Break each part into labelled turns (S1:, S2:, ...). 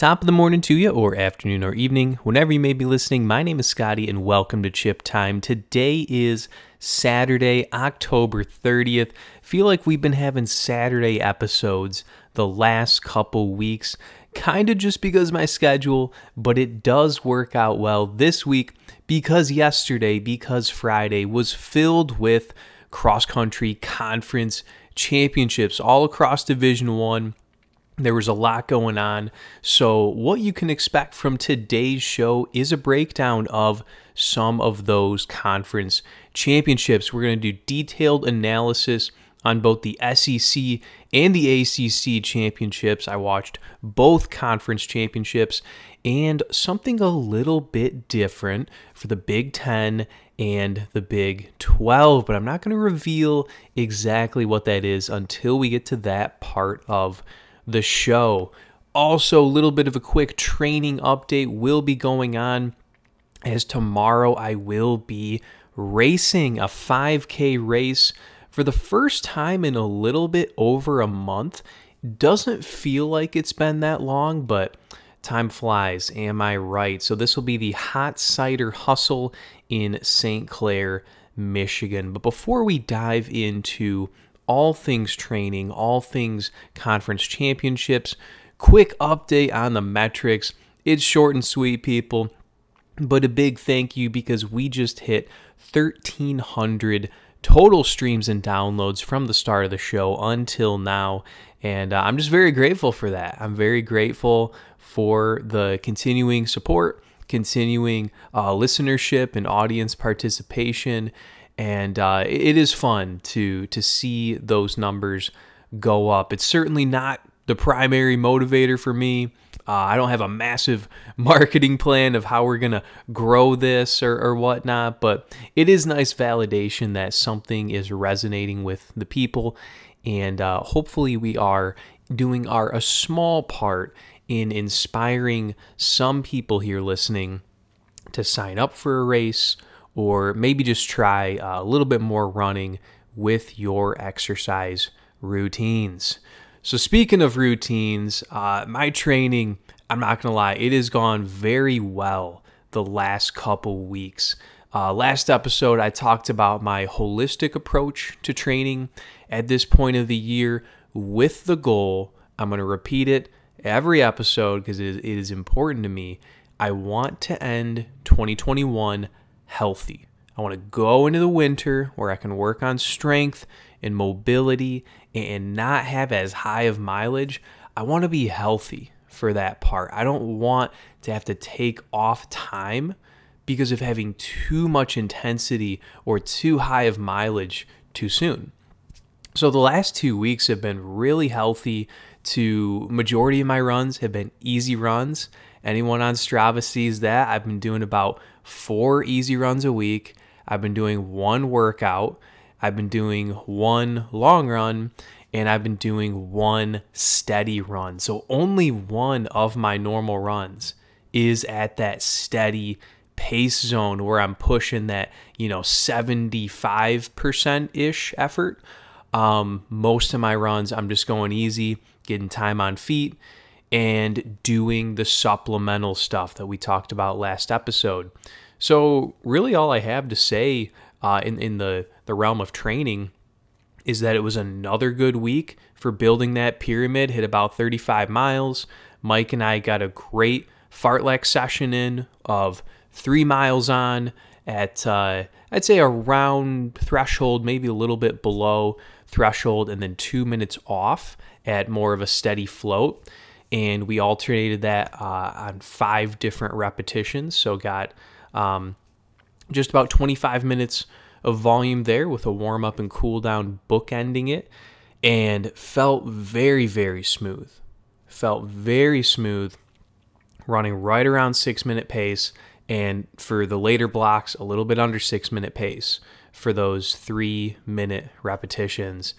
S1: Top of the morning to you, or afternoon or evening, whenever you may be listening. My name is Scotty, and welcome to Chip Time. Today is Saturday, October 30th. Feel like we've been having Saturday episodes the last couple weeks, kind of just because my schedule, but it does work out well this week because yesterday, because Friday was filled with cross country conference championships all across Division 1 there was a lot going on. So, what you can expect from today's show is a breakdown of some of those conference championships. We're going to do detailed analysis on both the SEC and the ACC championships. I watched both conference championships and something a little bit different for the Big 10 and the Big 12, but I'm not going to reveal exactly what that is until we get to that part of the show. Also, a little bit of a quick training update will be going on as tomorrow I will be racing a 5K race for the first time in a little bit over a month. Doesn't feel like it's been that long, but time flies. Am I right? So, this will be the Hot Cider Hustle in St. Clair, Michigan. But before we dive into all things training, all things conference championships. Quick update on the metrics. It's short and sweet, people, but a big thank you because we just hit 1,300 total streams and downloads from the start of the show until now. And uh, I'm just very grateful for that. I'm very grateful for the continuing support, continuing uh, listenership, and audience participation and uh, it is fun to to see those numbers go up. It's certainly not the primary motivator for me. Uh, I don't have a massive marketing plan of how we're gonna grow this or, or whatnot, but it is nice validation that something is resonating with the people, and uh, hopefully we are doing our a small part in inspiring some people here listening to sign up for a race or maybe just try a little bit more running with your exercise routines. So, speaking of routines, uh, my training, I'm not gonna lie, it has gone very well the last couple weeks. Uh, last episode, I talked about my holistic approach to training at this point of the year with the goal. I'm going to repeat it every episode because it is important to me. I want to end 2021 healthy. I want to go into the winter where I can work on strength and mobility and not have as high of mileage. I want to be healthy for that part. I don't want to have to take off time because of having too much intensity or too high of mileage too soon. So the last 2 weeks have been really healthy to majority of my runs have been easy runs. Anyone on Strava sees that. I've been doing about four easy runs a week. I've been doing one workout. I've been doing one long run and I've been doing one steady run. So only one of my normal runs is at that steady pace zone where I'm pushing that, you know, 75% ish effort. Um, most of my runs, I'm just going easy, getting time on feet, and doing the supplemental stuff that we talked about last episode. So, really, all I have to say uh, in, in the, the realm of training is that it was another good week for building that pyramid, hit about 35 miles. Mike and I got a great fartlek session in of three miles on at, uh, I'd say, around threshold, maybe a little bit below threshold, and then two minutes off at more of a steady float. And we alternated that uh, on five different repetitions. So, got um, just about 25 minutes of volume there with a warm up and cool down bookending it, and felt very, very smooth. Felt very smooth, running right around six minute pace, and for the later blocks, a little bit under six minute pace for those three minute repetitions.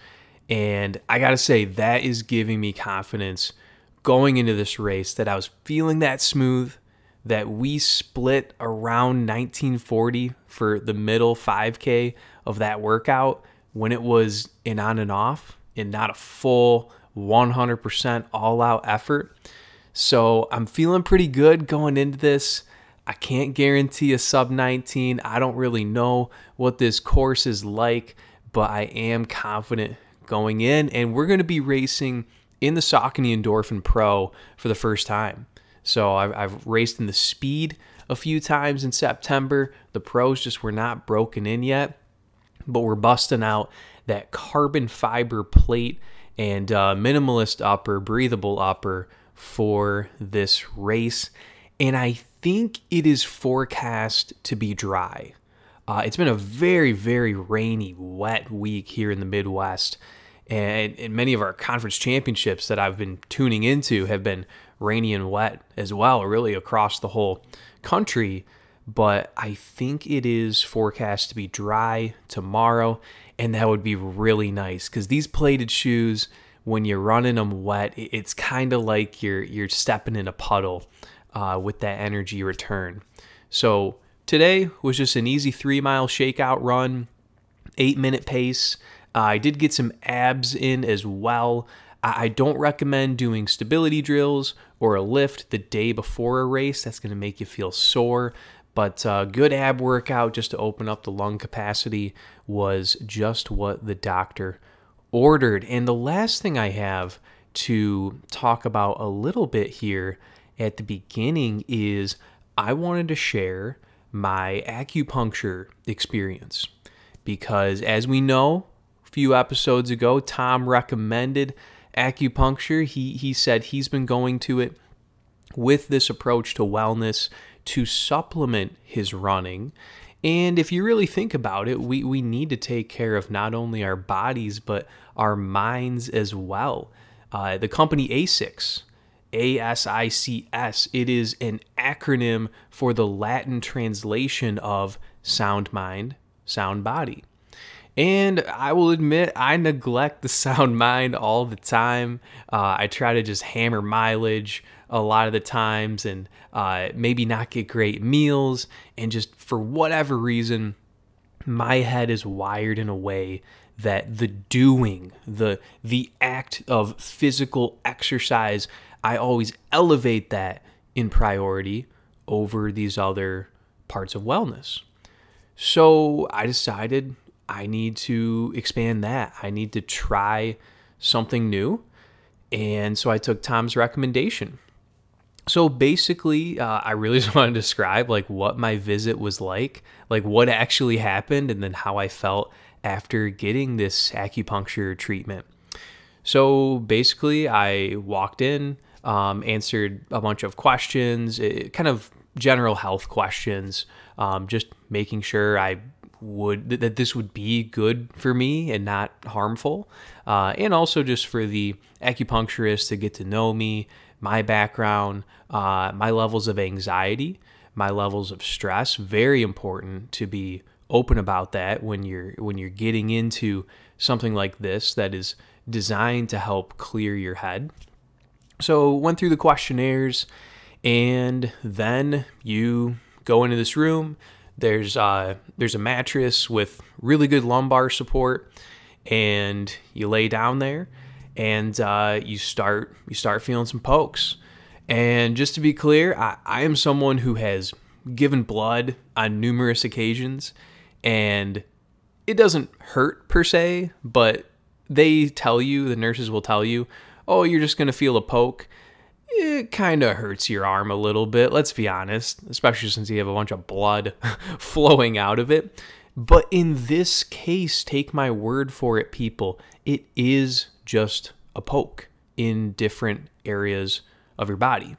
S1: And I got to say, that is giving me confidence going into this race that I was feeling that smooth, that we split around 1940 for the middle 5K of that workout when it was an on and off and not a full 100% all out effort. So I'm feeling pretty good going into this. I can't guarantee a sub 19. I don't really know what this course is like, but I am confident going in. And we're going to be racing in the Saucony Endorphin Pro for the first time. So I've, I've raced in the speed a few times in September. The pros just were not broken in yet, but we're busting out that carbon fiber plate and uh, minimalist upper, breathable upper for this race. And I think it is forecast to be dry. Uh, it's been a very, very rainy, wet week here in the Midwest. And, and many of our conference championships that I've been tuning into have been rainy and wet as well, really across the whole country. But I think it is forecast to be dry tomorrow, and that would be really nice because these plated shoes, when you're running them wet, it's kind of like you're you're stepping in a puddle uh, with that energy return. So today was just an easy three mile shakeout run, eight minute pace. Uh, I did get some abs in as well. I don't recommend doing stability drills or a lift the day before a race. That's going to make you feel sore. But uh, good ab workout just to open up the lung capacity was just what the doctor ordered. And the last thing I have to talk about a little bit here at the beginning is I wanted to share my acupuncture experience because as we know, few episodes ago, Tom recommended acupuncture. He he said he's been going to it with this approach to wellness to supplement his running. And if you really think about it, we, we need to take care of not only our bodies, but our minds as well. Uh, the company ASICS, A S I C S, it is an acronym for the Latin translation of sound mind, sound body. And I will admit, I neglect the sound mind all the time. Uh, I try to just hammer mileage a lot of the times and uh, maybe not get great meals. And just for whatever reason, my head is wired in a way that the doing, the the act of physical exercise, I always elevate that in priority over these other parts of wellness. So I decided I need to expand that. I need to try something new. And so I took Tom's recommendation. So basically, uh, I really just want to describe like what my visit was like, like what actually happened, and then how I felt after getting this acupuncture treatment. So basically, I walked in, um, answered a bunch of questions, it, eh, kind of general health questions, um, just making sure I would that this would be good for me and not harmful, uh, and also just for the acupuncturist to get to know me, my background, uh, my levels of anxiety, my levels of stress. Very important to be open about that when you're when you're getting into something like this that is designed to help clear your head. So went through the questionnaires, and then you go into this room there's uh, there's a mattress with really good lumbar support, and you lay down there, and uh, you start you start feeling some pokes. And just to be clear, I, I am someone who has given blood on numerous occasions, and it doesn't hurt per se, but they tell you, the nurses will tell you, oh, you're just gonna feel a poke it kind of hurts your arm a little bit, let's be honest, especially since you have a bunch of blood flowing out of it. But in this case, take my word for it, people, it is just a poke in different areas of your body.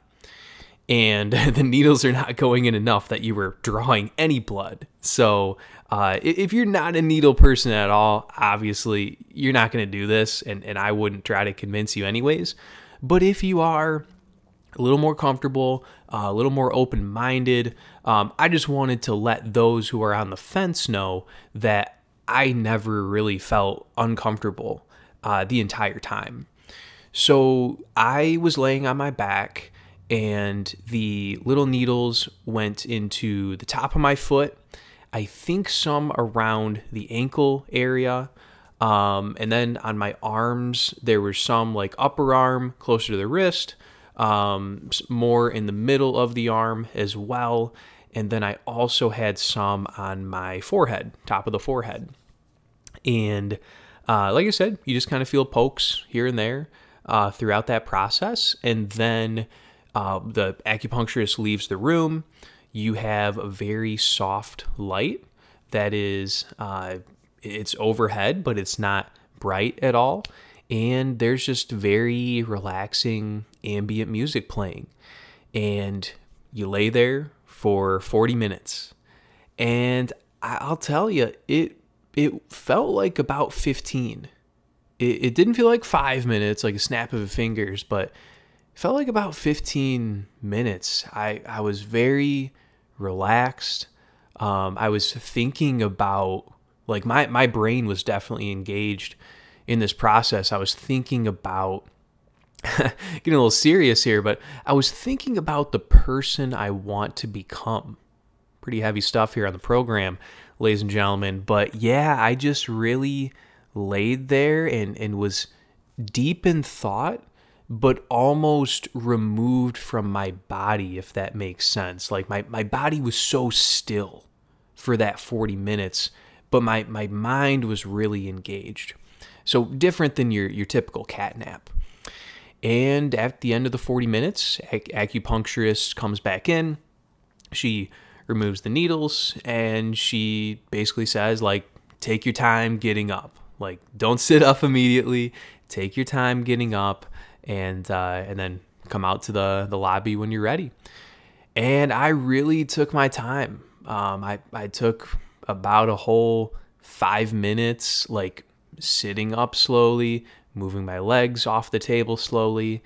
S1: And the needles are not going in enough that you were drawing any blood. So, uh, if you're not a needle person at all, obviously you're not going to do this, and, and I wouldn't try to convince you, anyways. But if you are, a little more comfortable, uh, a little more open minded. Um, I just wanted to let those who are on the fence know that I never really felt uncomfortable uh, the entire time. So I was laying on my back, and the little needles went into the top of my foot. I think some around the ankle area. Um, and then on my arms, there was some like upper arm closer to the wrist, um, more in the middle of the arm as well. And then I also had some on my forehead, top of the forehead. And uh, like I said, you just kind of feel pokes here and there uh, throughout that process. And then uh, the acupuncturist leaves the room. You have a very soft light that is, uh, it's overhead, but it's not bright at all. And there's just very relaxing ambient music playing. And you lay there for 40 minutes. And I'll tell you, it it felt like about 15. It, it didn't feel like five minutes, like a snap of the fingers, but felt like about 15 minutes. I, I was very relaxed. Um, I was thinking about, like, my, my brain was definitely engaged in this process. I was thinking about, getting a little serious here, but I was thinking about the person I want to become. Pretty heavy stuff here on the program ladies and gentlemen. But yeah, I just really laid there and, and was deep in thought, but almost removed from my body, if that makes sense. Like my, my body was so still for that 40 minutes, but my, my mind was really engaged. So different than your, your typical cat nap. And at the end of the 40 minutes, acupuncturist comes back in. She removes the needles, and she basically says, like, take your time getting up. Like, don't sit up immediately. Take your time getting up, and uh, and then come out to the the lobby when you're ready. And I really took my time. Um, I I took about a whole five minutes, like sitting up slowly, moving my legs off the table slowly,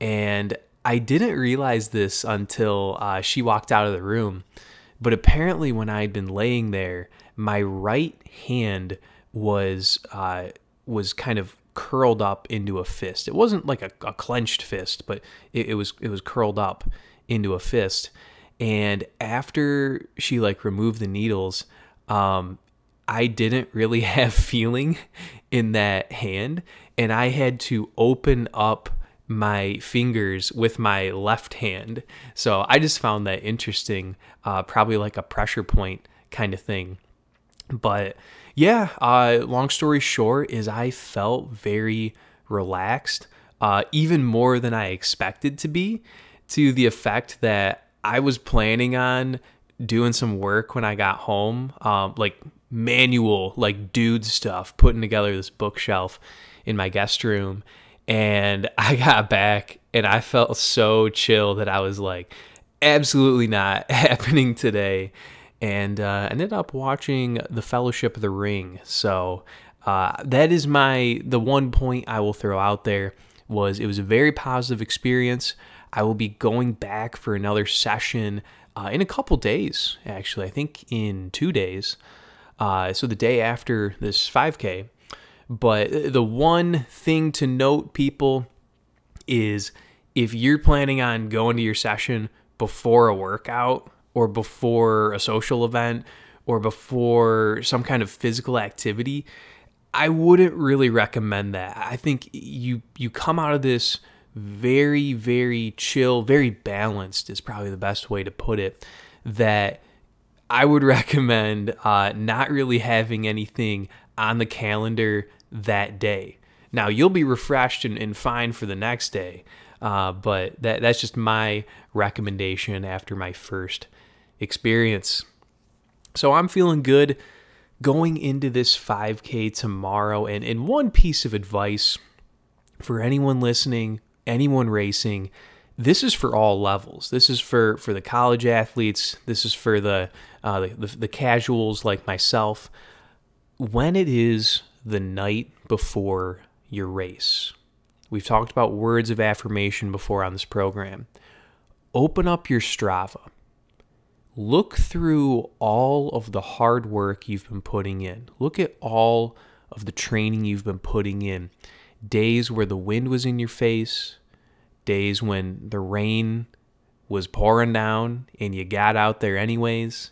S1: and I didn't realize this until uh, she walked out of the room. But apparently, when I had been laying there, my right hand was uh, was kind of curled up into a fist. It wasn't like a, a clenched fist, but it, it, was it was curled up into a fist. And after she like removed the needles, um, I didn't really have feeling in that hand, and I had to open up my fingers with my left hand. So I just found that interesting, uh, probably like a pressure point kind of thing. But yeah, uh, long story short is I felt very relaxed, uh, even more than I expected to be, to the effect that I was planning on doing some work when I got home, um, like manual, like dude stuff, putting together this bookshelf in my guest room and I got back and I felt so chill that I was like, absolutely not happening today. And uh, ended up watching The Fellowship of the Ring. So uh, that is my the one point I will throw out there was it was a very positive experience. I will be going back for another session uh, in a couple days. Actually, I think in two days. Uh, so the day after this 5K, but the one thing to note, people, is if you're planning on going to your session before a workout or before a social event or before some kind of physical activity, I wouldn't really recommend that. I think you you come out of this very very chill, very balanced is probably the best way to put it. That I would recommend uh, not really having anything on the calendar that day. Now you'll be refreshed and, and fine for the next day, uh, but that that's just my recommendation after my first experience. So I'm feeling good going into this 5K tomorrow. And, and one piece of advice for anyone listening, anyone racing, this is for all levels. This is for, for the college athletes. This is for the, uh, the, the, the casuals like myself when it is the night before your race, we've talked about words of affirmation before on this program. Open up your Strava. Look through all of the hard work you've been putting in. Look at all of the training you've been putting in. Days where the wind was in your face, days when the rain was pouring down and you got out there anyways,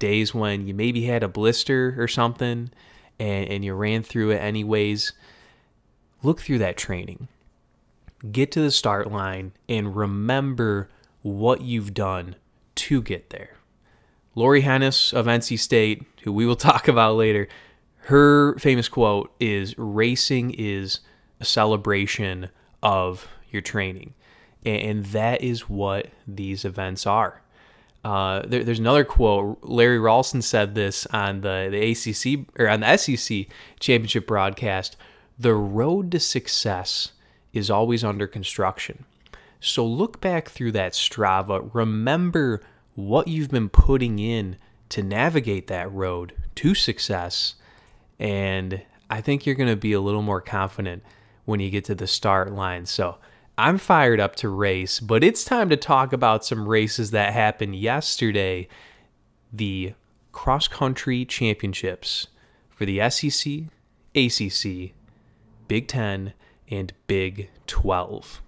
S1: days when you maybe had a blister or something and, and you ran through it anyways, look through that training. get to the start line and remember what you've done to get there. Laurie Henes of NC State, who we will talk about later, her famous quote is racing is a celebration of your training. And that is what these events are. Uh, there, there's another quote. Larry Rawson said this on the, the ACC or on the SEC championship broadcast. The road to success is always under construction. So look back through that Strava. Remember what you've been putting in to navigate that road to success. And I think you're going to be a little more confident when you get to the start line. So I'm fired up to race, but it's time to talk about some races that happened yesterday. The cross country championships for the SEC, ACC, Big 10, and Big 12.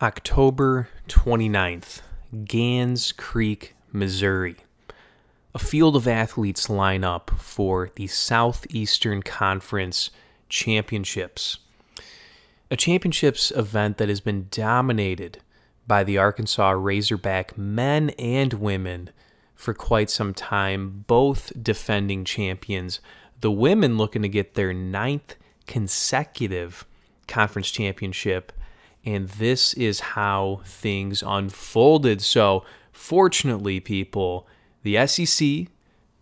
S1: October 29th, Gans Creek, Missouri. A field of athletes line up for the Southeastern Conference Championships. A championships event that has been dominated by the Arkansas Razorback men and women for quite some time, both defending champions. The women looking to get their ninth consecutive conference championship and this is how things unfolded. So, fortunately, people, the SEC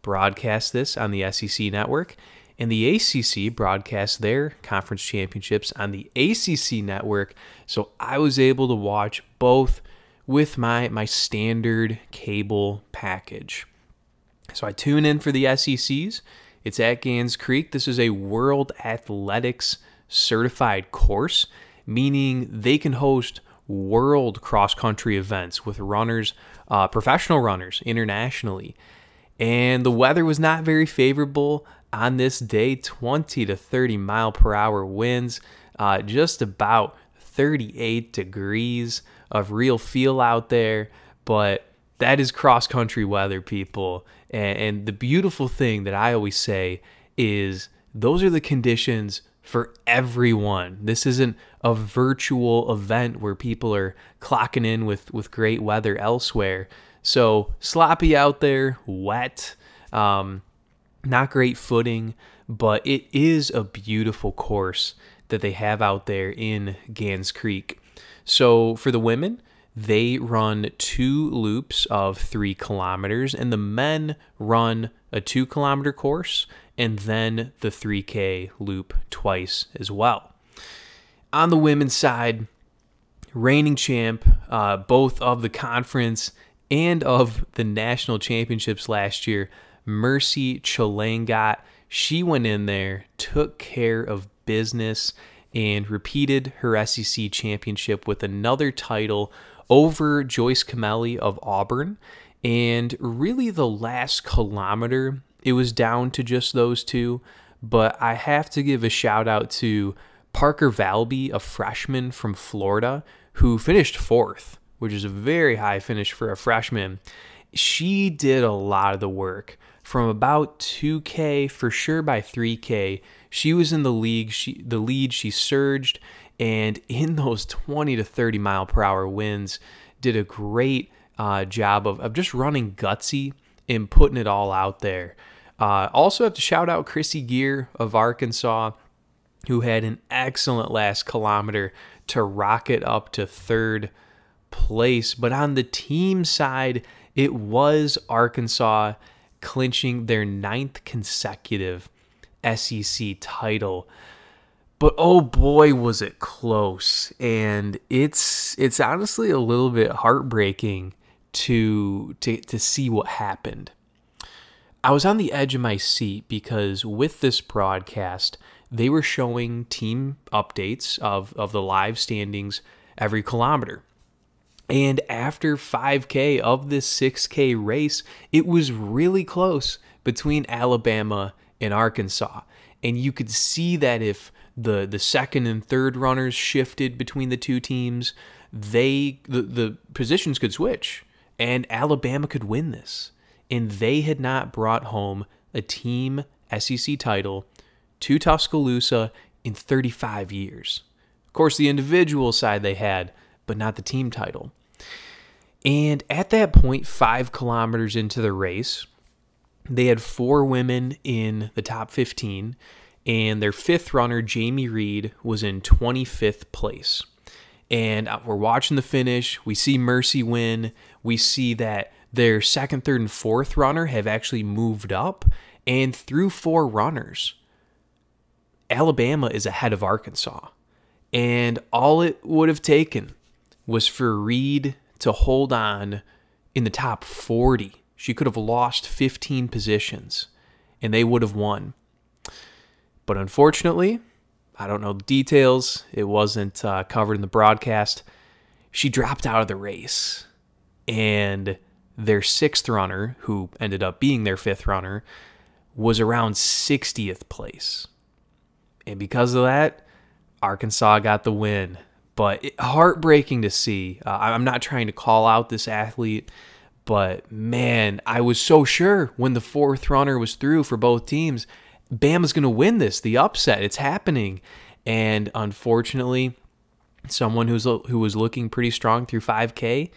S1: broadcast this on the SEC network, and the ACC broadcast their conference championships on the ACC network. So, I was able to watch both with my, my standard cable package. So, I tune in for the SECs. It's at Gans Creek. This is a World Athletics certified course meaning they can host world cross country events with runners, uh, professional runners internationally. And the weather was not very favorable on this day 20 to 30 mile per hour winds, uh, just about 38 degrees of real feel out there. But that is cross country weather, people. And, and the beautiful thing that I always say is those are the conditions for everyone. This isn't a virtual event where people are clocking in with, with great weather elsewhere. So sloppy out there, wet, um, not great footing, but it is a beautiful course that they have out there in Gans Creek. So for the women, they run two loops of three kilometers, and the men run a two kilometer course and then the 3K loop twice as well. On the women's side, reigning champ, uh, both of the conference and of the national championships last year, Mercy Chelangat. She went in there, took care of business, and repeated her SEC championship with another title over Joyce Kimeli of Auburn. And really, the last kilometer it was down to just those two. But I have to give a shout out to Parker Valby, a freshman from Florida, who finished fourth, which is a very high finish for a freshman. She did a lot of the work from about 2K for sure by 3K. She was in the league, she the lead, she surged and in those 20 to 30 mile per hour winds did a great uh, job of, of just running gutsy and putting it all out there. Uh, also, have to shout out Krissy Gear of Arkansas, who had an excellent last kilometer to rocket up to third place. But on the team side, it was Arkansas clinching their ninth consecutive SEC title. But oh boy, was it close. And it's it's honestly a little bit heartbreaking to to to see what happened. I was on the edge of my seat because with this broadcast, they were showing team updates of, of the live standings every kilometer. And after 5K of this 6K race, it was really close between Alabama and Arkansas. And you could see that if the, the second and third runners shifted between the two teams, they the, the positions could switch and Alabama could win this and they had not brought home a team SEC title to Tuscaloosa in 35 years. Of course, the individual side they had, but not the team title. And at that point, five kilometers into the race, they had four women in the top 15, and their fifth runner, Jamie Reed, was in 25th place. And uh, we're watching the finish. We see Mercy win. We see that their second, third, and fourth runner have actually moved up. And through four runners, Alabama is ahead of Arkansas. And all it would have taken was for Reed to hold on in the top 40. She could have lost 15 positions and they would have won. But unfortunately, I don't know the details. It wasn't uh, covered in the broadcast. She dropped out of the race. And their sixth runner, who ended up being their fifth runner, was around 60th place. And because of that, Arkansas got the win. But it, heartbreaking to see. Uh, I'm not trying to call out this athlete, but man, I was so sure when the fourth runner was through for both teams, Bama's going to win this, the upset. It's happening. And unfortunately, someone who's who was looking pretty strong through 5K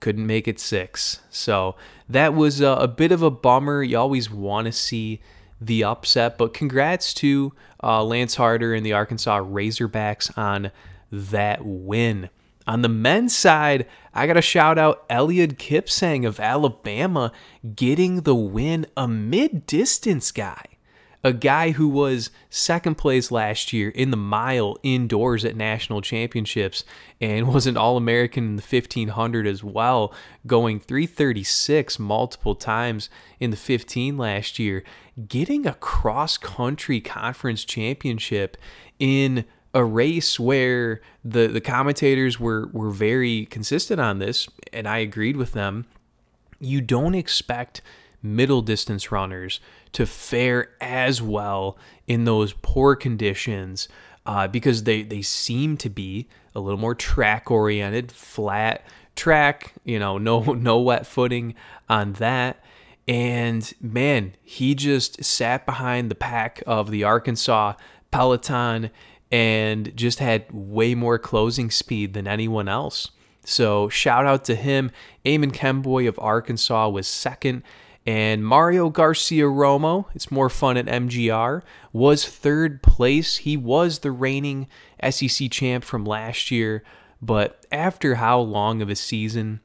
S1: couldn't make it six. So that was a, a bit of a bummer. You always want to see the upset, but congrats to uh, Lance Harter and the Arkansas Razorbacks on that win. On the men's side, I got to shout out Eliud Kipsang of Alabama getting the win, a mid distance guy a guy who was second place last year in the mile indoors at national championships and was an All American in the 1500 as well, going 336 multiple times in the 15 last year, getting a cross country conference championship in a race where the, the commentators were, were very consistent on this, and I agreed with them. You don't expect middle distance runners to fare as well in those poor conditions uh, because they, they seem to be a little more track oriented, flat track, you know, no no wet footing on that. And man, he just sat behind the pack of the Arkansas Peloton and just had way more closing speed than anyone else. So shout out to him. Amon Kemboi of Arkansas was second and Mario Garcia Romo, it's more fun at MGR, was third place. He was the reigning SEC champ from last year, but after how long of a season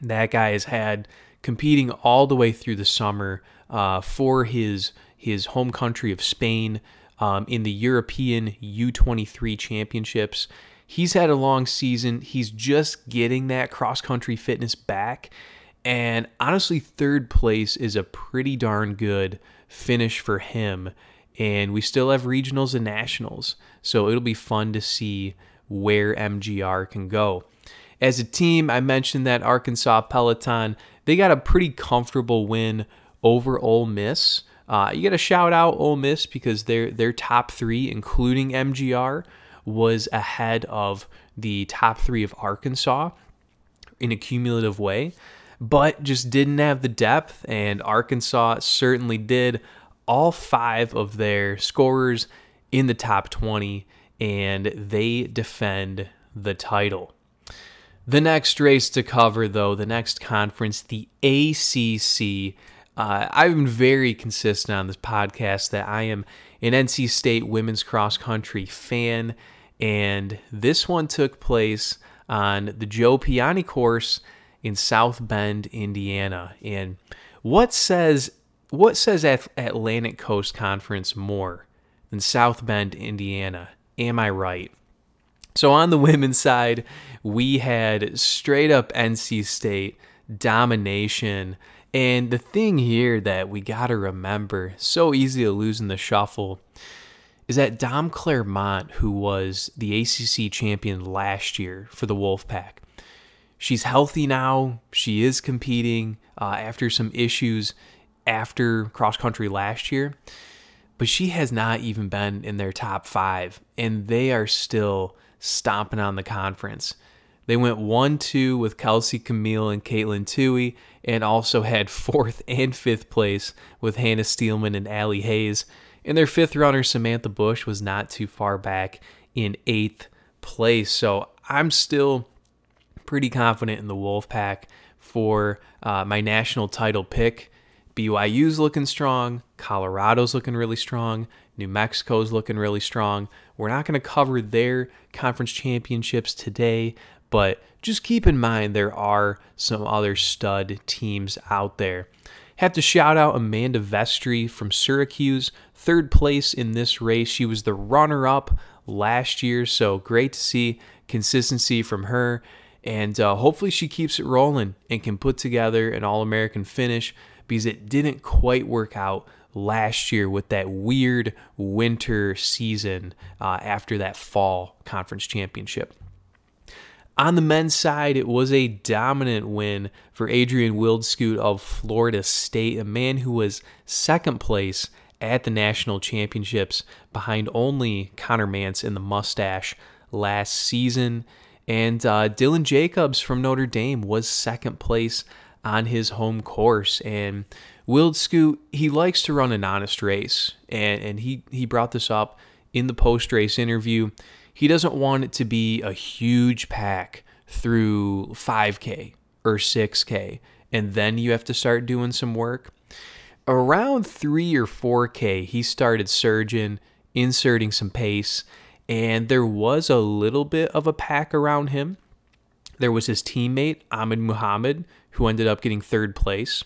S1: that guy has had competing all the way through the summer uh, for his his home country of Spain um, in the European U23 championships. He's had a long season. He's just getting that cross country fitness back. And honestly, third place is a pretty darn good finish for him. And we still have regionals and nationals. So it'll be fun to see where MGR can go. As a team, I mentioned that Arkansas Peloton, they got a pretty comfortable win over Ole Miss. Uh, you got to shout out Ole Miss because their their top three, including MGR, was ahead of the top three of Arkansas in a cumulative way but just didn't have the depth, and Arkansas certainly did. All five of their scorers in the top 20, and they defend the title. The next race to cover, though, the next conference, the ACC. Uh, I've been very consistent on this podcast that I am an NC State women's cross country fan, and this one took place on the Joe Piane course in South Bend, Indiana. And what says what says Atlantic Coast Conference more than South Bend, Indiana? Am I right? So on the women's side, we had straight up NC State domination. And the thing here that we got to remember, so easy to lose in the shuffle, is that Dom Clairmonte, who was the ACC champion last year for the Wolfpack, she's healthy now. She is competing uh, after some issues after cross country last year, but she has not even been in their top five, and they are still stomping on the conference. They went 1 2 with Kelsey Chmiel and Katelyn Tuohy, and also had fourth and fifth place with Hannah Steelman and Allie Hayes. And their fifth runner, Samantha Bush, was not too far back in eighth place. So I'm still pretty confident in the Wolfpack for uh, my national title pick. BYU's looking strong. Colorado's looking really strong. New Mexico's looking really strong. We're not going to cover their conference championships today, but just keep in mind there are some other stud teams out there. Have to shout out Amanda Vestri from Syracuse, third place in this race. She was the runner up last year, so great to see consistency from her. And uh, hopefully she keeps it rolling and can put together an All American finish because it didn't quite work out last year with that weird winter season uh, after that fall conference championship. On the men's side, it was a dominant win for Adriaan Wildschutt of Florida State, a man who was second place at the national championships behind only Conner Mantz in the mustache last season. And uh, Dylan Jacobs from Notre Dame was second place on his home course. And Wildscoot, he likes to run an honest race. And, and he, he brought this up in the post race interview. He doesn't want it to be a huge pack through 5K or 6K. And then you have to start doing some work. Around 3 or 4K, he started surging, inserting some pace and there was a little bit of a pack around him. There was his teammate, Ahmed Muhammad, who ended up getting third place.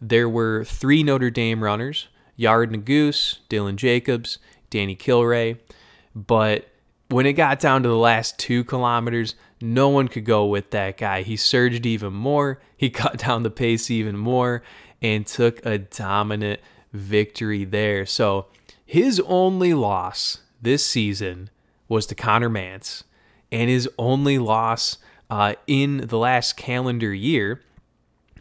S1: There were three Notre Dame runners Yared Nuguse, Dylan Jacobs, Danny Kilrea, But when it got down to the last two kilometers, no one could go with that guy. He surged even more, he cut down the pace even more, and took a dominant victory there. So his only loss this season was to Conner Mantz, and his only loss uh, in the last calendar year,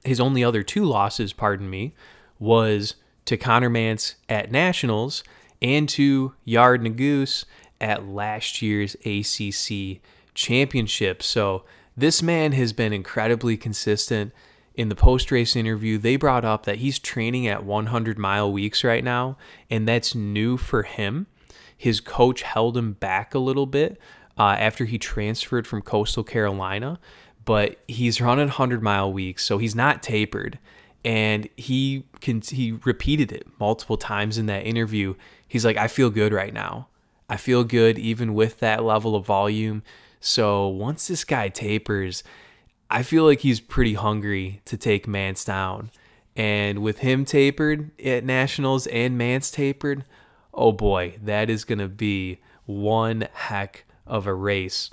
S1: his only other two losses, pardon me, was to Conner Mantz at Nationals and to Yared Nuguse at last year's ACC championship. So this man has been incredibly consistent. In the post race interview, they brought up that he's training at 100 mile weeks right now, and that's new for him. His coach held him back a little bit uh, after he transferred from Coastal Carolina, but he's running 100 mile weeks, so he's not tapered. And he can he repeated it multiple times in that interview. He's like, I feel good right now. I feel good even with that level of volume. So once this guy tapers, I feel like he's pretty hungry to take Mantz down. And with him tapered at Nationals and Mantz tapered, oh boy, that is going to be one heck of a race.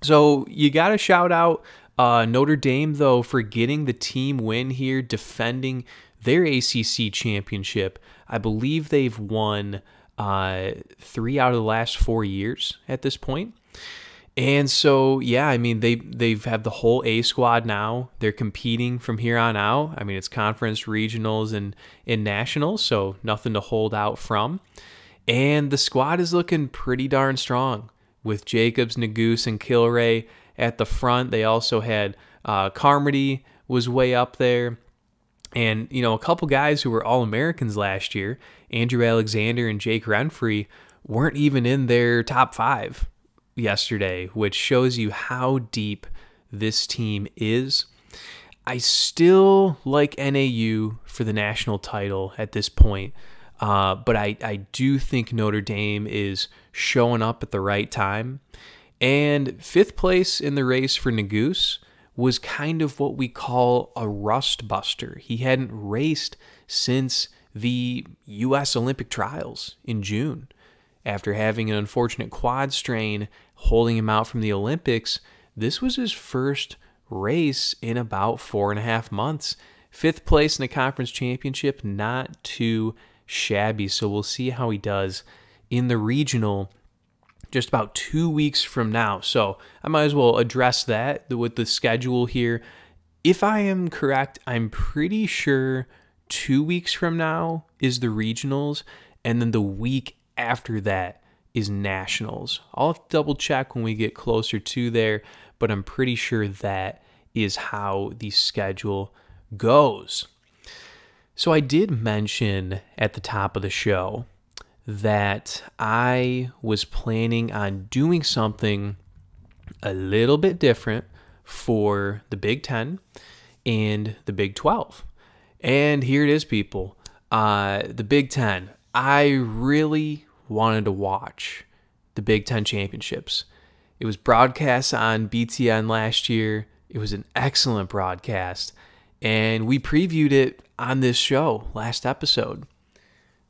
S1: So you got to shout out uh, Notre Dame, though, for getting the team win here, defending their ACC championship. I believe they've won uh, three out of the last four years at this point. And so, yeah, I mean, they they've have the whole A squad now. They're competing from here on out. I mean, it's conference, regionals, and in nationals, so nothing to hold out from. And the squad is looking pretty darn strong with Jacobs, Nuguse, and Kilrea at the front. They also had uh, Carmody was way up there. And, you know, a couple guys who were All Americans last year, Andrew Alexander and Jake Renfree, weren't even in their top five yesterday, which shows you how deep this team is. I still like NAU for the national title at this point, uh, but I, I do think Notre Dame is showing up at the right time. And fifth place in the race for Nuguse was kind of what we call a rust buster. He hadn't raced since the U.S. Olympic trials in June after having an unfortunate quad strain holding him out from the Olympics, this was his first race in about four and a half months. Fifth place in the conference championship, not too shabby. So we'll see how he does in the regional just about two weeks from now. So I might as well address that with the schedule here. If I am correct, I'm pretty sure two weeks from now is the regionals, and then the week after that is nationals. I'll double check when we get closer to there, but I'm pretty sure that is how the schedule goes. So I did mention at the top of the show that I was planning on doing something a little bit different for the Big Ten and the Big 12. And here it is, people. Uh, the Big Ten. I really wanted to watch the Big Ten championships. It was broadcast on BTN last year. It was an excellent broadcast. And we previewed it on this show last episode.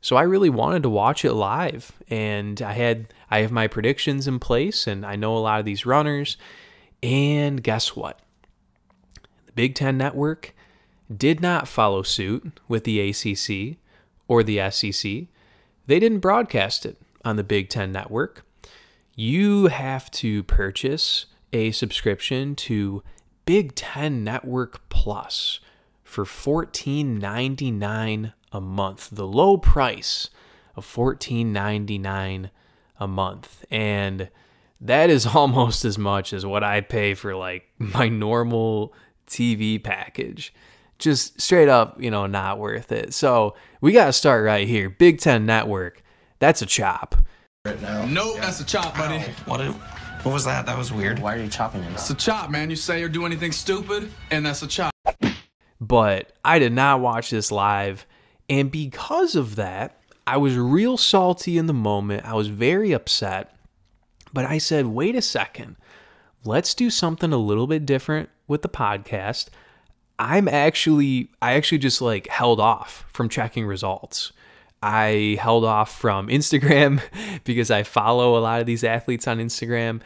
S1: So I really wanted to watch it live and I had I have my predictions in place and I know a lot of these runners and guess what? The Big 10 network did not follow suit with the ACC or the SEC. They didn't broadcast it on the Big 10 network. You have to purchase a subscription to Big 10 Network Plus for $14.99 a month, the low price of $14.99 a month. And that is almost as much as what I pay for like my normal TV package. Just straight up, you know, not worth it. So we got to start right here. Big Ten Network, that's a chop.
S2: Right now.
S3: Nope, that's a chop, buddy.
S2: What? It, what was that? That was weird.
S4: Why are you chopping him?
S3: It's a chop, man. You say or do anything stupid, and that's a chop.
S1: But I did not watch this live. And because of that, I was real salty in the moment. I was very upset. But I said, wait a second. Let's do something a little bit different with the podcast. I'm actually, I actually just like held off from checking results. I held off from Instagram because I follow a lot of these athletes on Instagram.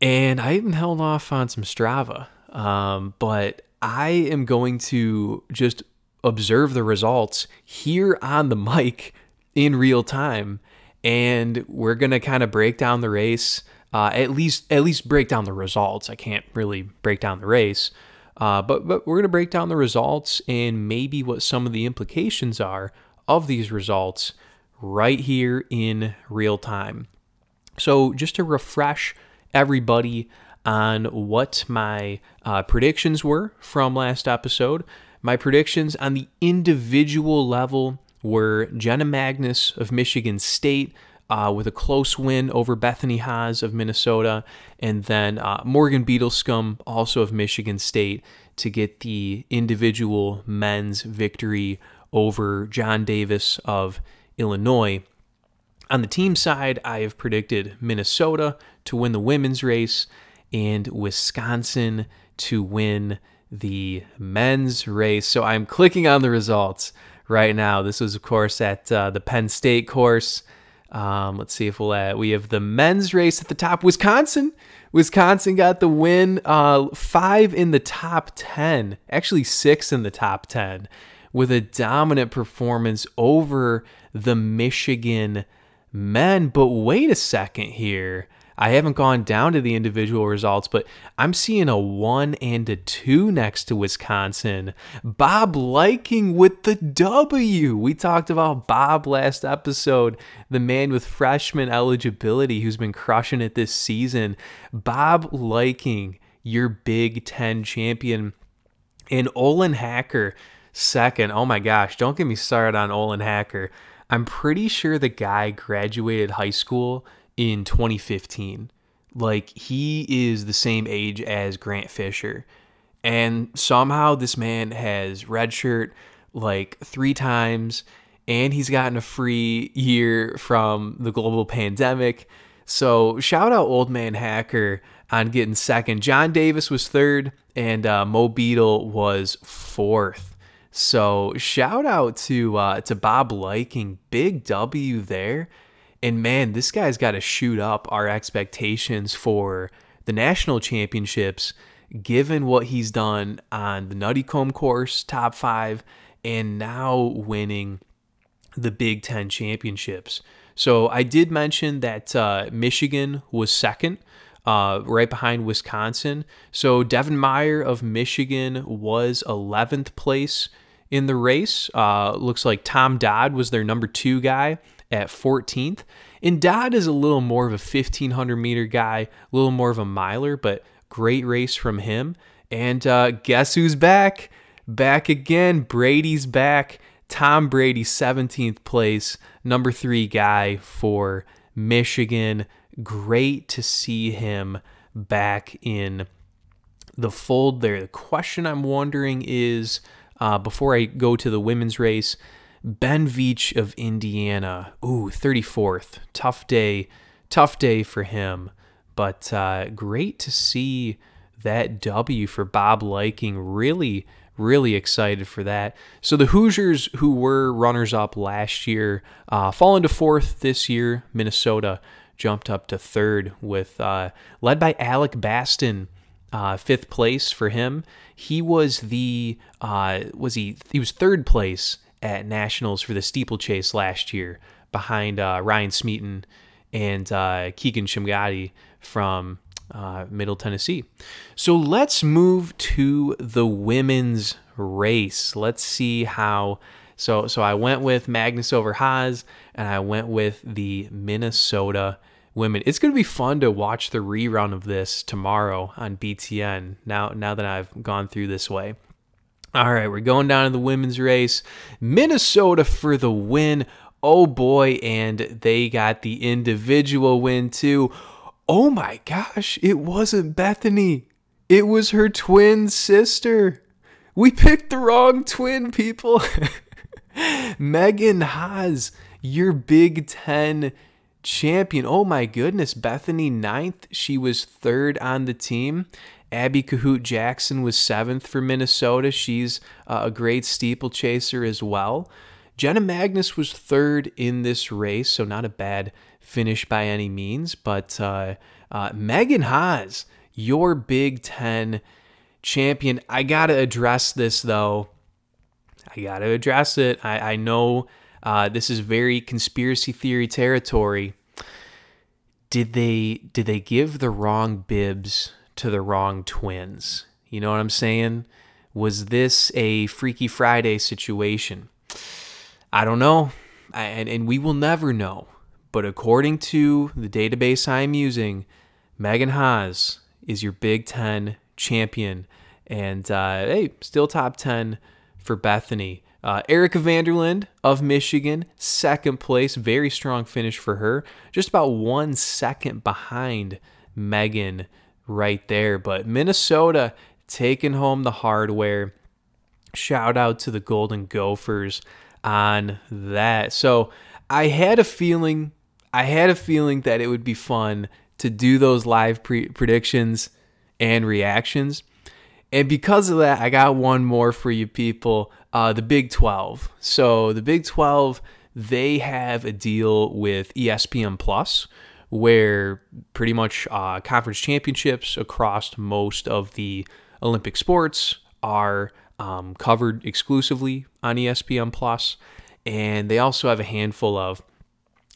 S1: And I even held off on some Strava. Um, but I am going to just observe the results here on the mic in real time and we're going to kind of break down the race uh, at least at least break down the results i can't really break down the race uh, but but we're going to break down the results and maybe what some of the implications are of these results right here in real time. So just to refresh everybody on what my uh, predictions were from last episode my predictions on the individual level were Jenna Magness of Michigan State uh, with a close win over Bethany Hasz of Minnesota, and then uh, Morgan Beadlescomb, also of Michigan State, to get the individual men's victory over John Davis of Illinois. On the team side, I have predicted Minnesota to win the women's race and Wisconsin to win the men's race. So I'm clicking on the results right now. This was, of course, at uh, the Penn State course. Um, let's see if we'll add. We have the men's race at the top. Wisconsin. Wisconsin got the win. Uh, five in the top 10, actually, six in the top 10, with a dominant performance over the Michigan men. But wait a second here. I haven't gone down to the individual results, but I'm seeing a one and a two next to Wisconsin. Bob Liking with the W. We talked about Bob last episode, the man with freshman eligibility who's been crushing it this season. Bob Liking, your Big Ten champion. And Olin Hacker, second. Oh my gosh, don't get me started on Olin Hacker. I'm pretty sure the guy graduated high school in 2015. Like he is the same age as Grant Fisher. And somehow this man has redshirt like three times and he's gotten a free year from the global pandemic. So shout out old man hacker on getting second. John Davis was third and uh, Mo Beadle was fourth. So shout out to uh, to Bob Liking, big W there. And man, this guy's got to shoot up our expectations for the national championships, given what he's done on the Nuttycombe course, top five, and now winning the Big Ten championships. So I did mention that uh, Michigan was second. Uh, right behind Wisconsin. So Devin Meyrer of Michigan was 11th place in the race. Uh, looks like Tom Dodd was their number two guy at 14th. And Dodd is a little more of a 1500 meter guy, a little more of a miler, but great race from him. And uh, guess who's back? Back again. Brady's back. Tom Brady, 17th place, number three guy for Michigan. Great to see him back in the fold there. The question I'm wondering is uh, before I go to the women's race, Ben Veatch of Indiana. Ooh, 34th. Tough day. Tough day for him. But uh, great to see that W for Bob Liking. Really, really excited for that. So the Hoosiers, who were runners up last year, uh, fall into fourth this year. Minnesota jumped up to third with uh, led by Alec Basten uh, fifth place for him. He was the uh, was he he was third place at nationals for the steeplechase last year behind uh, Ryan Smeeton and uh, Kigen Chemadi from uh, Middle Tennessee. So let's move to the women's race. Let's see how. So so I went with Magness over Hasz, and I went with the Minnesota women. It's going to be fun to watch the rerun of this tomorrow on BTN. Now, now that I've gone through this way. All right, we're going down to the women's race. Minnesota for the win. Oh boy, and they got the individual win too. Oh my gosh, it wasn't Bethany. It was her twin sister. We picked the wrong twin, people. Megan Hasz, your Big Ten champion. Oh my goodness, Bethany ninth. She was third on the team. Abby Kohut-Jackson was seventh for Minnesota. She's uh, a great steeplechaser as well. Jenna Magness was third in this race, so not a bad finish by any means. But uh, uh, Megan Hasz, your Big Ten champion. I got to address this though. I got to address it. I, I know uh, this is very conspiracy theory territory. Did they did they give the wrong bibs to the wrong twins? You know what I'm saying? Was this a Freaky Friday situation? I don't know, I, and and we will never know. But according to the database I'm using, Megan Hasz is your Big Ten champion, and uh, hey, still top ten for Bethany. Uh, Ericka VanderLende of Michigan, second place. Very strong finish for her. Just about one second behind Megan right there. But Minnesota taking home the hardware. Shout out to the Golden Gophers on that. So I had a feeling, I had a feeling that it would be fun to do those live pre- predictions and reactions. And because of that, I got one more for you people uh, the Big 12. So the Big 12, they have a deal with ESPN Plus where pretty much uh, conference championships across most of the Olympic sports are um, covered exclusively on ESPN Plus, and they also have a handful of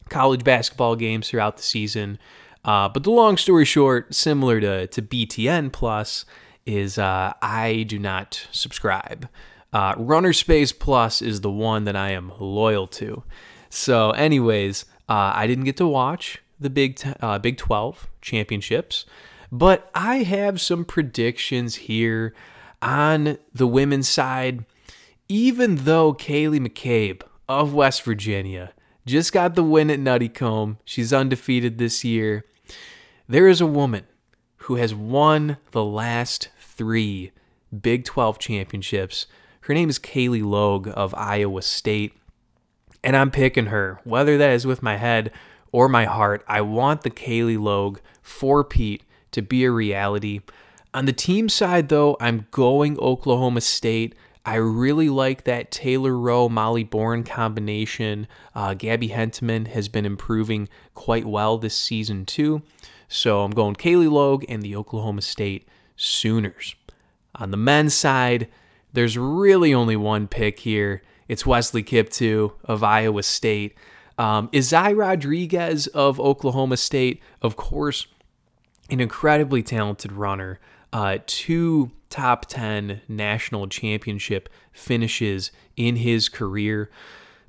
S1: college basketball games throughout the season. Uh, but the long story short, similar to, to BTN Plus, is uh, I do not subscribe. Uh, RunnerSpace Plus is the one that I am loyal to. So, anyways, uh, I didn't get to watch the Big uh, Big 12 championships, but I have some predictions here on the women's side. Even though Ceili McCabe of West Virginia just got the win at Nuttycombe, she's undefeated this year. There is a woman who has won the last three Big 12 championships her name is Cailie Logue of Iowa State. And I'm picking her, whether that is with my head or my heart. I want the Cailie Logue for Pete to be a reality. On the team side, though, I'm going Oklahoma State. I really like that Taylor Roe Molly Born combination. Uh, Gabby Hentemann has been improving quite well this season, too. So I'm going Cailie Logue and the Oklahoma State Sooners. On the men's side, there's really only one pick here. It's Wesley Kiptoo of Iowa State. Um, Isai Rodriguez of Oklahoma State, of course, an incredibly talented runner. Uh, two top 10 national championship finishes in his career.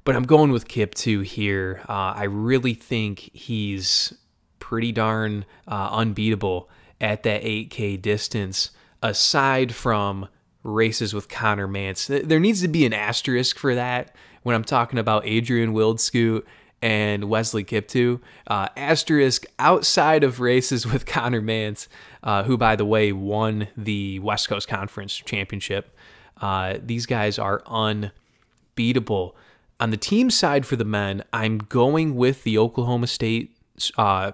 S1: But I'm going with Kiptoo here. Uh, I really think he's pretty darn uh, unbeatable at that 8K distance, aside from races with Conner Mantz. There needs to be an asterisk for that when I'm talking about Adriaan Wildschutt and Wesley Kiptoo. Uh, asterisk outside of races with Conner Mantz, uh, who, by the way, won the West Coast Conference Championship. Uh, these guys are unbeatable. On the team side for the men, I'm going with the Oklahoma State. Uh,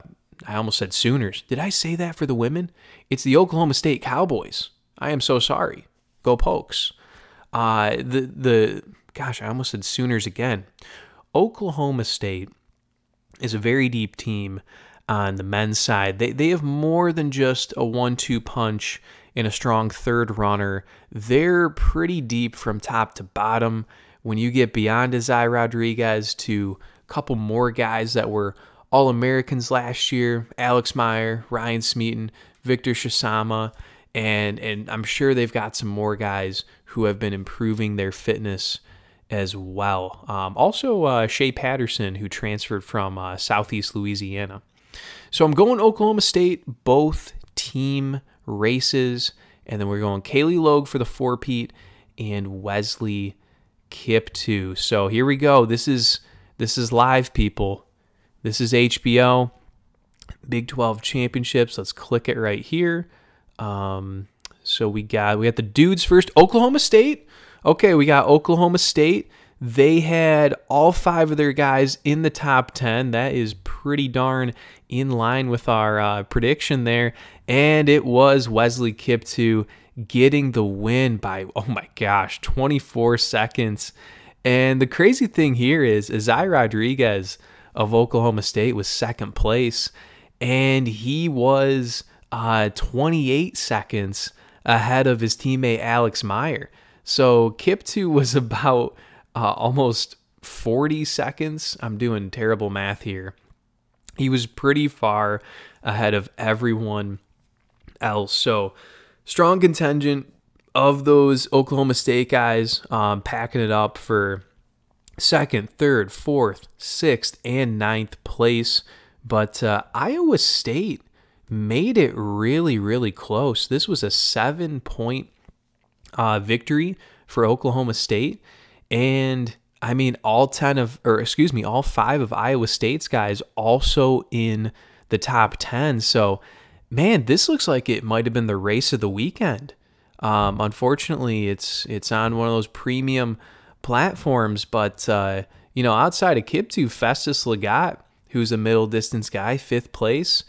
S1: I almost said Sooners. Did I say that for the women? It's the Oklahoma State Cowboys. I am so sorry. Go Pokes. Uh, the the gosh, I almost said Sooners again. Oklahoma State is a very deep team on the men's side. They they have more than just a one-two punch and a strong third runner. They're pretty deep from top to bottom. When you get beyond Isai Rodriguez to a couple more guys that were All Americans last year, Alex Maier, Ryan Smeeton, Victor Shitsama, and and I'm sure they've got some more guys who have been improving their fitness as well. Um, also, uh, Shea Patterson, who transferred from uh, Southeast Louisiana. So I'm going Oklahoma State, both team races, and then we're going Cailie Logue for the four Pete and Wesley Kiptoo. So here we go. This is this is live, people. This is HBO Big 12 championships. Let's click it right here. Um, so we got we got the dudes first. Oklahoma State Okay, we got Oklahoma State. They had all five of their guys in the top 10. That is pretty darn in line with our uh, prediction there. And it was Wesley Kiptoo getting the win by, oh my gosh, 24 seconds. And the crazy thing here is, Isai Rodriguez of Oklahoma State was second place, and he was uh, 28 seconds ahead of his teammate Alex Maier. So Kiptoo was about uh, almost 40 seconds. I'm doing terrible math here. He was pretty far ahead of everyone else. So strong contingent of those Oklahoma State guys um, packing it up for second, third, fourth, sixth, and ninth place. But uh, Iowa State made it really, really close. This was a seven point uh, victory for Oklahoma State. And I mean, all 10 of, or excuse me, all five of Iowa State's guys also in the top 10. So, man, this looks like it might have been the race of the weekend. Um, unfortunately, it's it's on one of those premium platforms, but uh, you know, outside of Kiptoo, Festus Lagat, who's a middle distance guy, fifth place,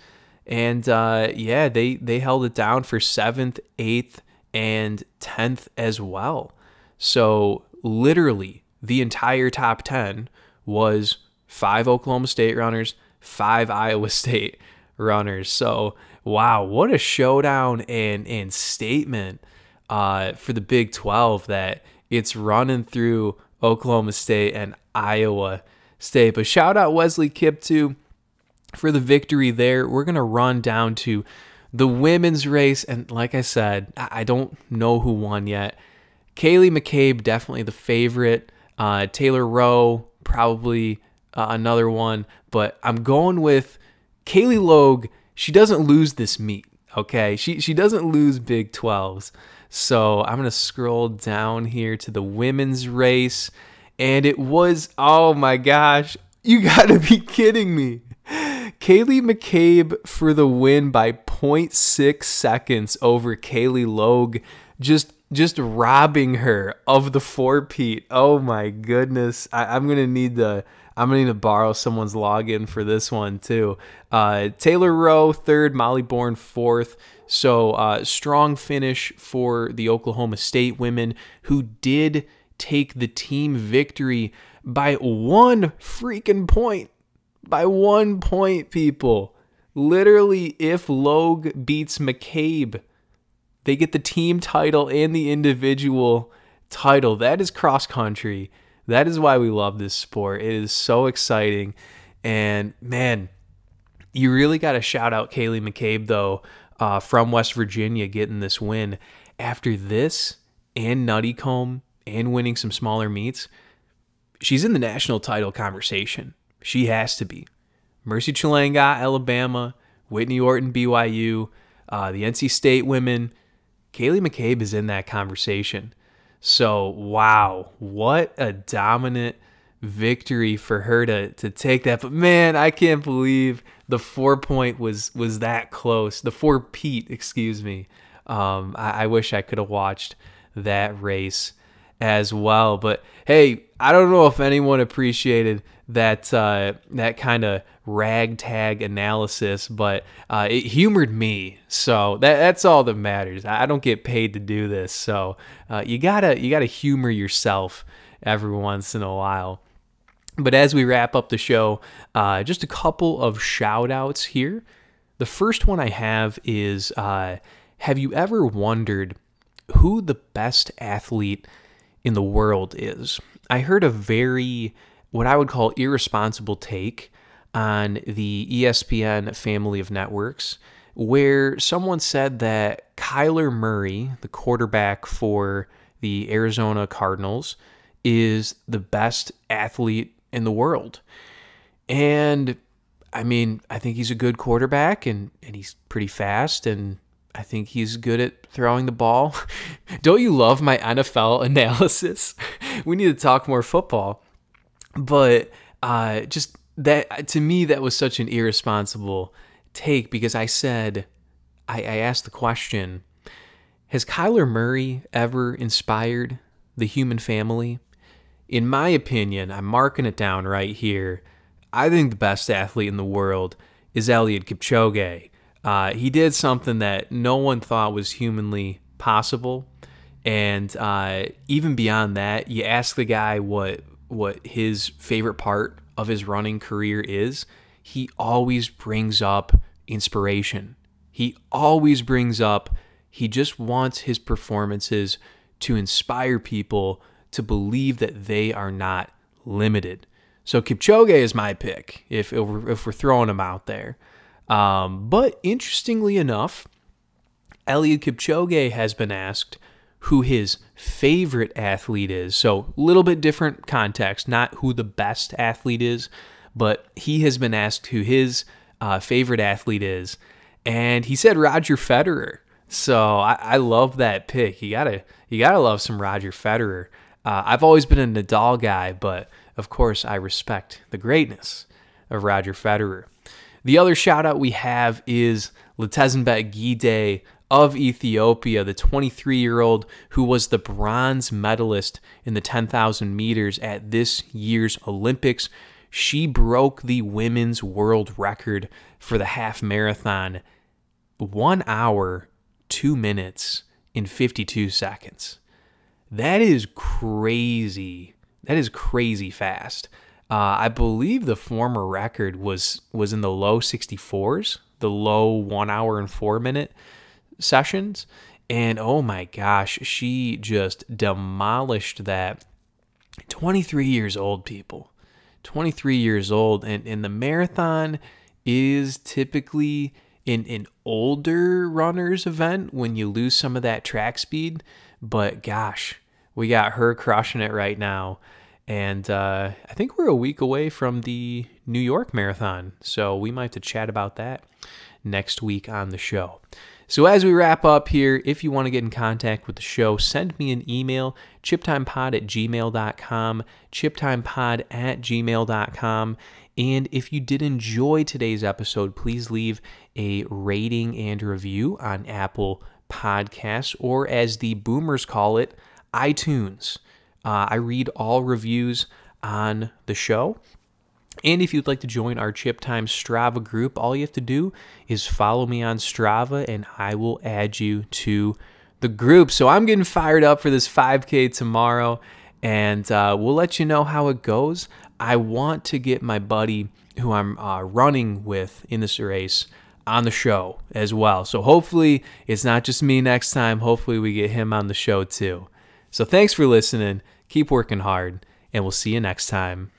S1: and uh, yeah, they they held it down for seventh, eighth, and 10th as well. So, literally, the entire top 10 was five Oklahoma State runners, five Iowa State runners. So, wow, what a showdown and, and statement uh, for the Big 12 that it's running through Oklahoma State and Iowa State. But shout out Wesley Kiptoo for the victory there. We're going to run down to the women's race, and like I said, I don't know who won yet. Ceili McCabe, definitely the favorite. Uh, Taylor Roe, probably uh, another one. But I'm going with Cailie Logue. She doesn't lose this meet, okay? She, she doesn't lose Big 12s. So I'm going to scroll down here to the women's race. And it was, oh my gosh, you got to be kidding me. Ceili McCabe for the win by 0.6 seconds over Cailie Logue, just just robbing her of the four Pete. Oh my goodness. I, am gonna need to I'm gonna need to borrow someone's login for this one too. Uh, Taylor Roe third, Molly Born fourth. So uh, strong finish for the Oklahoma State women who did take the team victory by one freaking point by one point, people. Literally, if Logue beats McCabe, they get the team title and the individual title. That is cross country. That is why we love this sport. It is so exciting. And man, you really got to shout out Ceili McCabe, though, uh, from West Virginia, getting this win. After this and Nuttycombe and winning some smaller meets, she's in the national title conversation. She has to be. Mercy Chelangat, Alabama, Whitney Orton, BYU, uh, the NC State women, Ceili McCabe is in that conversation. So, wow, what a dominant victory for her to to take that. But man, I can't believe the four point was was that close. The four Pete, excuse me. Um, I, I wish I could have watched that race as well. But hey, I don't know if anyone appreciated that uh, that kind of ragtag analysis, but uh, it humored me. So that that's all that matters. I don't get paid to do this, so uh, you gotta you gotta humor yourself every once in a while. But as we wrap up the show, uh, just a couple of shout outs here. The first one I have is uh, Have you ever wondered who the best athlete in the world is? I heard a very, what I would call irresponsible take on the ESPN family of networks, where someone said that Kyler Murray, the quarterback for the Arizona Cardinals, is the best athlete in the world. And I mean, I think he's a good quarterback and, and he's pretty fast and I think he's good at throwing the ball. Don't you love my NFL analysis? we need to talk more football. But uh, just that to me, that was such an irresponsible take because I said, I, I asked the question Has Kyler Murray ever inspired the human family? In my opinion, I'm marking it down right here. I think the best athlete in the world is Eliud Kipchoge. Uh, he did something that no one thought was humanly possible. And uh, even beyond that, you ask the guy what what his favorite part of his running career is, he always brings up inspiration. He always brings up he just wants his performances to inspire people to believe that they are not limited. So Kipchoge is my pick if if we're, throwing him out there. Um, but interestingly enough, Eliud Kipchoge has been asked who his favorite athlete is. So, a little bit different context, not who the best athlete is, but he has been asked who his uh, favorite athlete is. And he said Roger Federer. So I, I, love that pick. You gotta you gotta love some Roger Federer. Uh, I've always been a Nadal guy, but of course I respect the greatness of Roger Federer. The other shout out we have is Letesenbet Gidey of Ethiopia, the 23 year old who was the bronze medalist in the 10,000 meters at this year's Olympics. She broke the women's world record for the half marathon one hour, two minutes, in 52 seconds. That is crazy. That is crazy fast. Uh, I believe the former record was was in the low 64s, the low one hour and four minute sessions. And oh my gosh, she just demolished that. 23 years old, people. 23 years old. And, and the marathon is typically an, an older runner's event when you lose some of that track speed. But gosh, we got her crushing it right now. And uh, I think we're a week away from the New York Marathon. So we might have to chat about that next week on the show. So, as we wrap up here, if you want to get in contact with the show, send me an email, chiptimepod at gmail.com, chiptimepod at gmail.com. And if you did enjoy today's episode, please leave a rating and review on Apple Podcasts, or as the boomers call it, iTunes. Uh, I read all reviews on the show. And if you'd like to join our Chip Time Strava group, all you have to do is follow me on Strava and I will add you to the group. So I'm getting fired up for this 5K tomorrow and uh, we'll let you know how it goes. I want to get my buddy who I'm uh, running with in this race on the show as well. So hopefully it's not just me next time. Hopefully we get him on the show too. So thanks for listening. Keep working hard, and we'll see you next time.